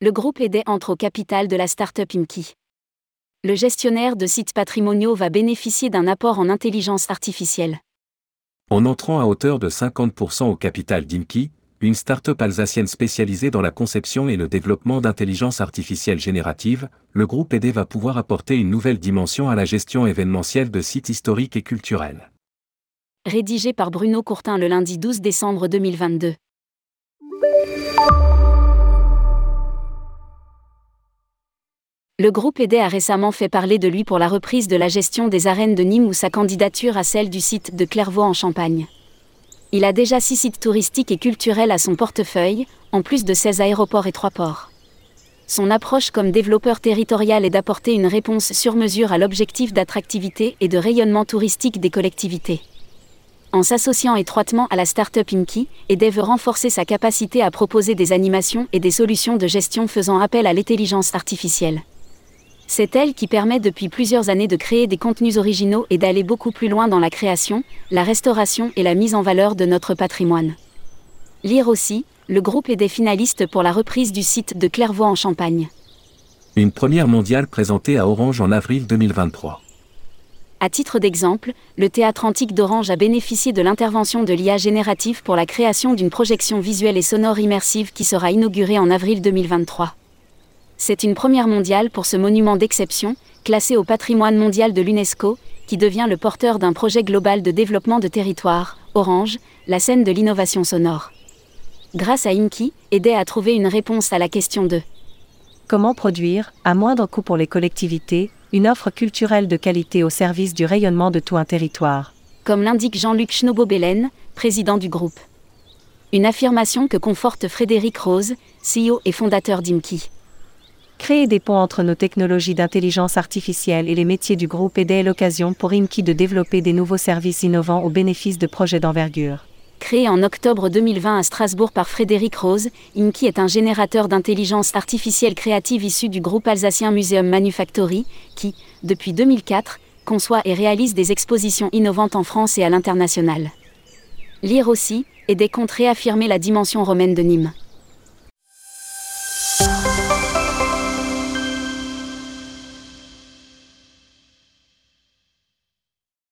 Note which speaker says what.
Speaker 1: le groupe EDE entre au capital de la start-up Imki. Le gestionnaire de sites patrimoniaux va bénéficier d'un apport en intelligence artificielle.
Speaker 2: En entrant à hauteur de 50% au capital d'Imki, une start-up alsacienne spécialisée dans la conception et le développement d'intelligence artificielle générative, le groupe ED va pouvoir apporter une nouvelle dimension à la gestion événementielle de sites historiques et culturels.
Speaker 1: Rédigé par Bruno Courtin le lundi 12 décembre 2022. Le groupe ED a récemment fait parler de lui pour la reprise de la gestion des arènes de Nîmes ou sa candidature à celle du site de Clairvaux en Champagne. Il a déjà six sites touristiques et culturels à son portefeuille, en plus de 16 aéroports et trois ports. Son approche comme développeur territorial est d'apporter une réponse sur mesure à l'objectif d'attractivité et de rayonnement touristique des collectivités. En s'associant étroitement à la start-up Inky, EDE veut renforcer sa capacité à proposer des animations et des solutions de gestion faisant appel à l'intelligence artificielle. C'est elle qui permet depuis plusieurs années de créer des contenus originaux et d'aller beaucoup plus loin dans la création, la restauration et la mise en valeur de notre patrimoine. Lire aussi, le groupe est des finalistes pour la reprise du site de Clairvaux en Champagne.
Speaker 2: Une première mondiale présentée à Orange en avril 2023.
Speaker 1: À titre d'exemple, le théâtre antique d'Orange a bénéficié de l'intervention de l'IA générative pour la création d'une projection visuelle et sonore immersive qui sera inaugurée en avril 2023. C'est une première mondiale pour ce monument d'exception, classé au patrimoine mondial de l'UNESCO, qui devient le porteur d'un projet global de développement de territoire, Orange, la scène de l'innovation sonore. Grâce à Inky, aider à trouver une réponse à la question de
Speaker 3: Comment produire, à moindre coût pour les collectivités, une offre culturelle de qualité au service du rayonnement de tout un territoire?
Speaker 1: Comme l'indique Jean-Luc Schnobo-Belen, président du groupe. Une affirmation que conforte Frédéric Rose, CEO et fondateur d'Imki.
Speaker 3: Créer des ponts entre nos technologies d'intelligence artificielle et les métiers du groupe est l'occasion pour IMKI de développer des nouveaux services innovants au bénéfice de projets d'envergure.
Speaker 1: Créé en octobre 2020 à Strasbourg par Frédéric Rose, IMKI est un générateur d'intelligence artificielle créative issu du groupe alsacien Museum Manufactory, qui, depuis 2004, conçoit et réalise des expositions innovantes en France et à l'international. Lire aussi, et des réaffirmer la dimension romaine de Nîmes.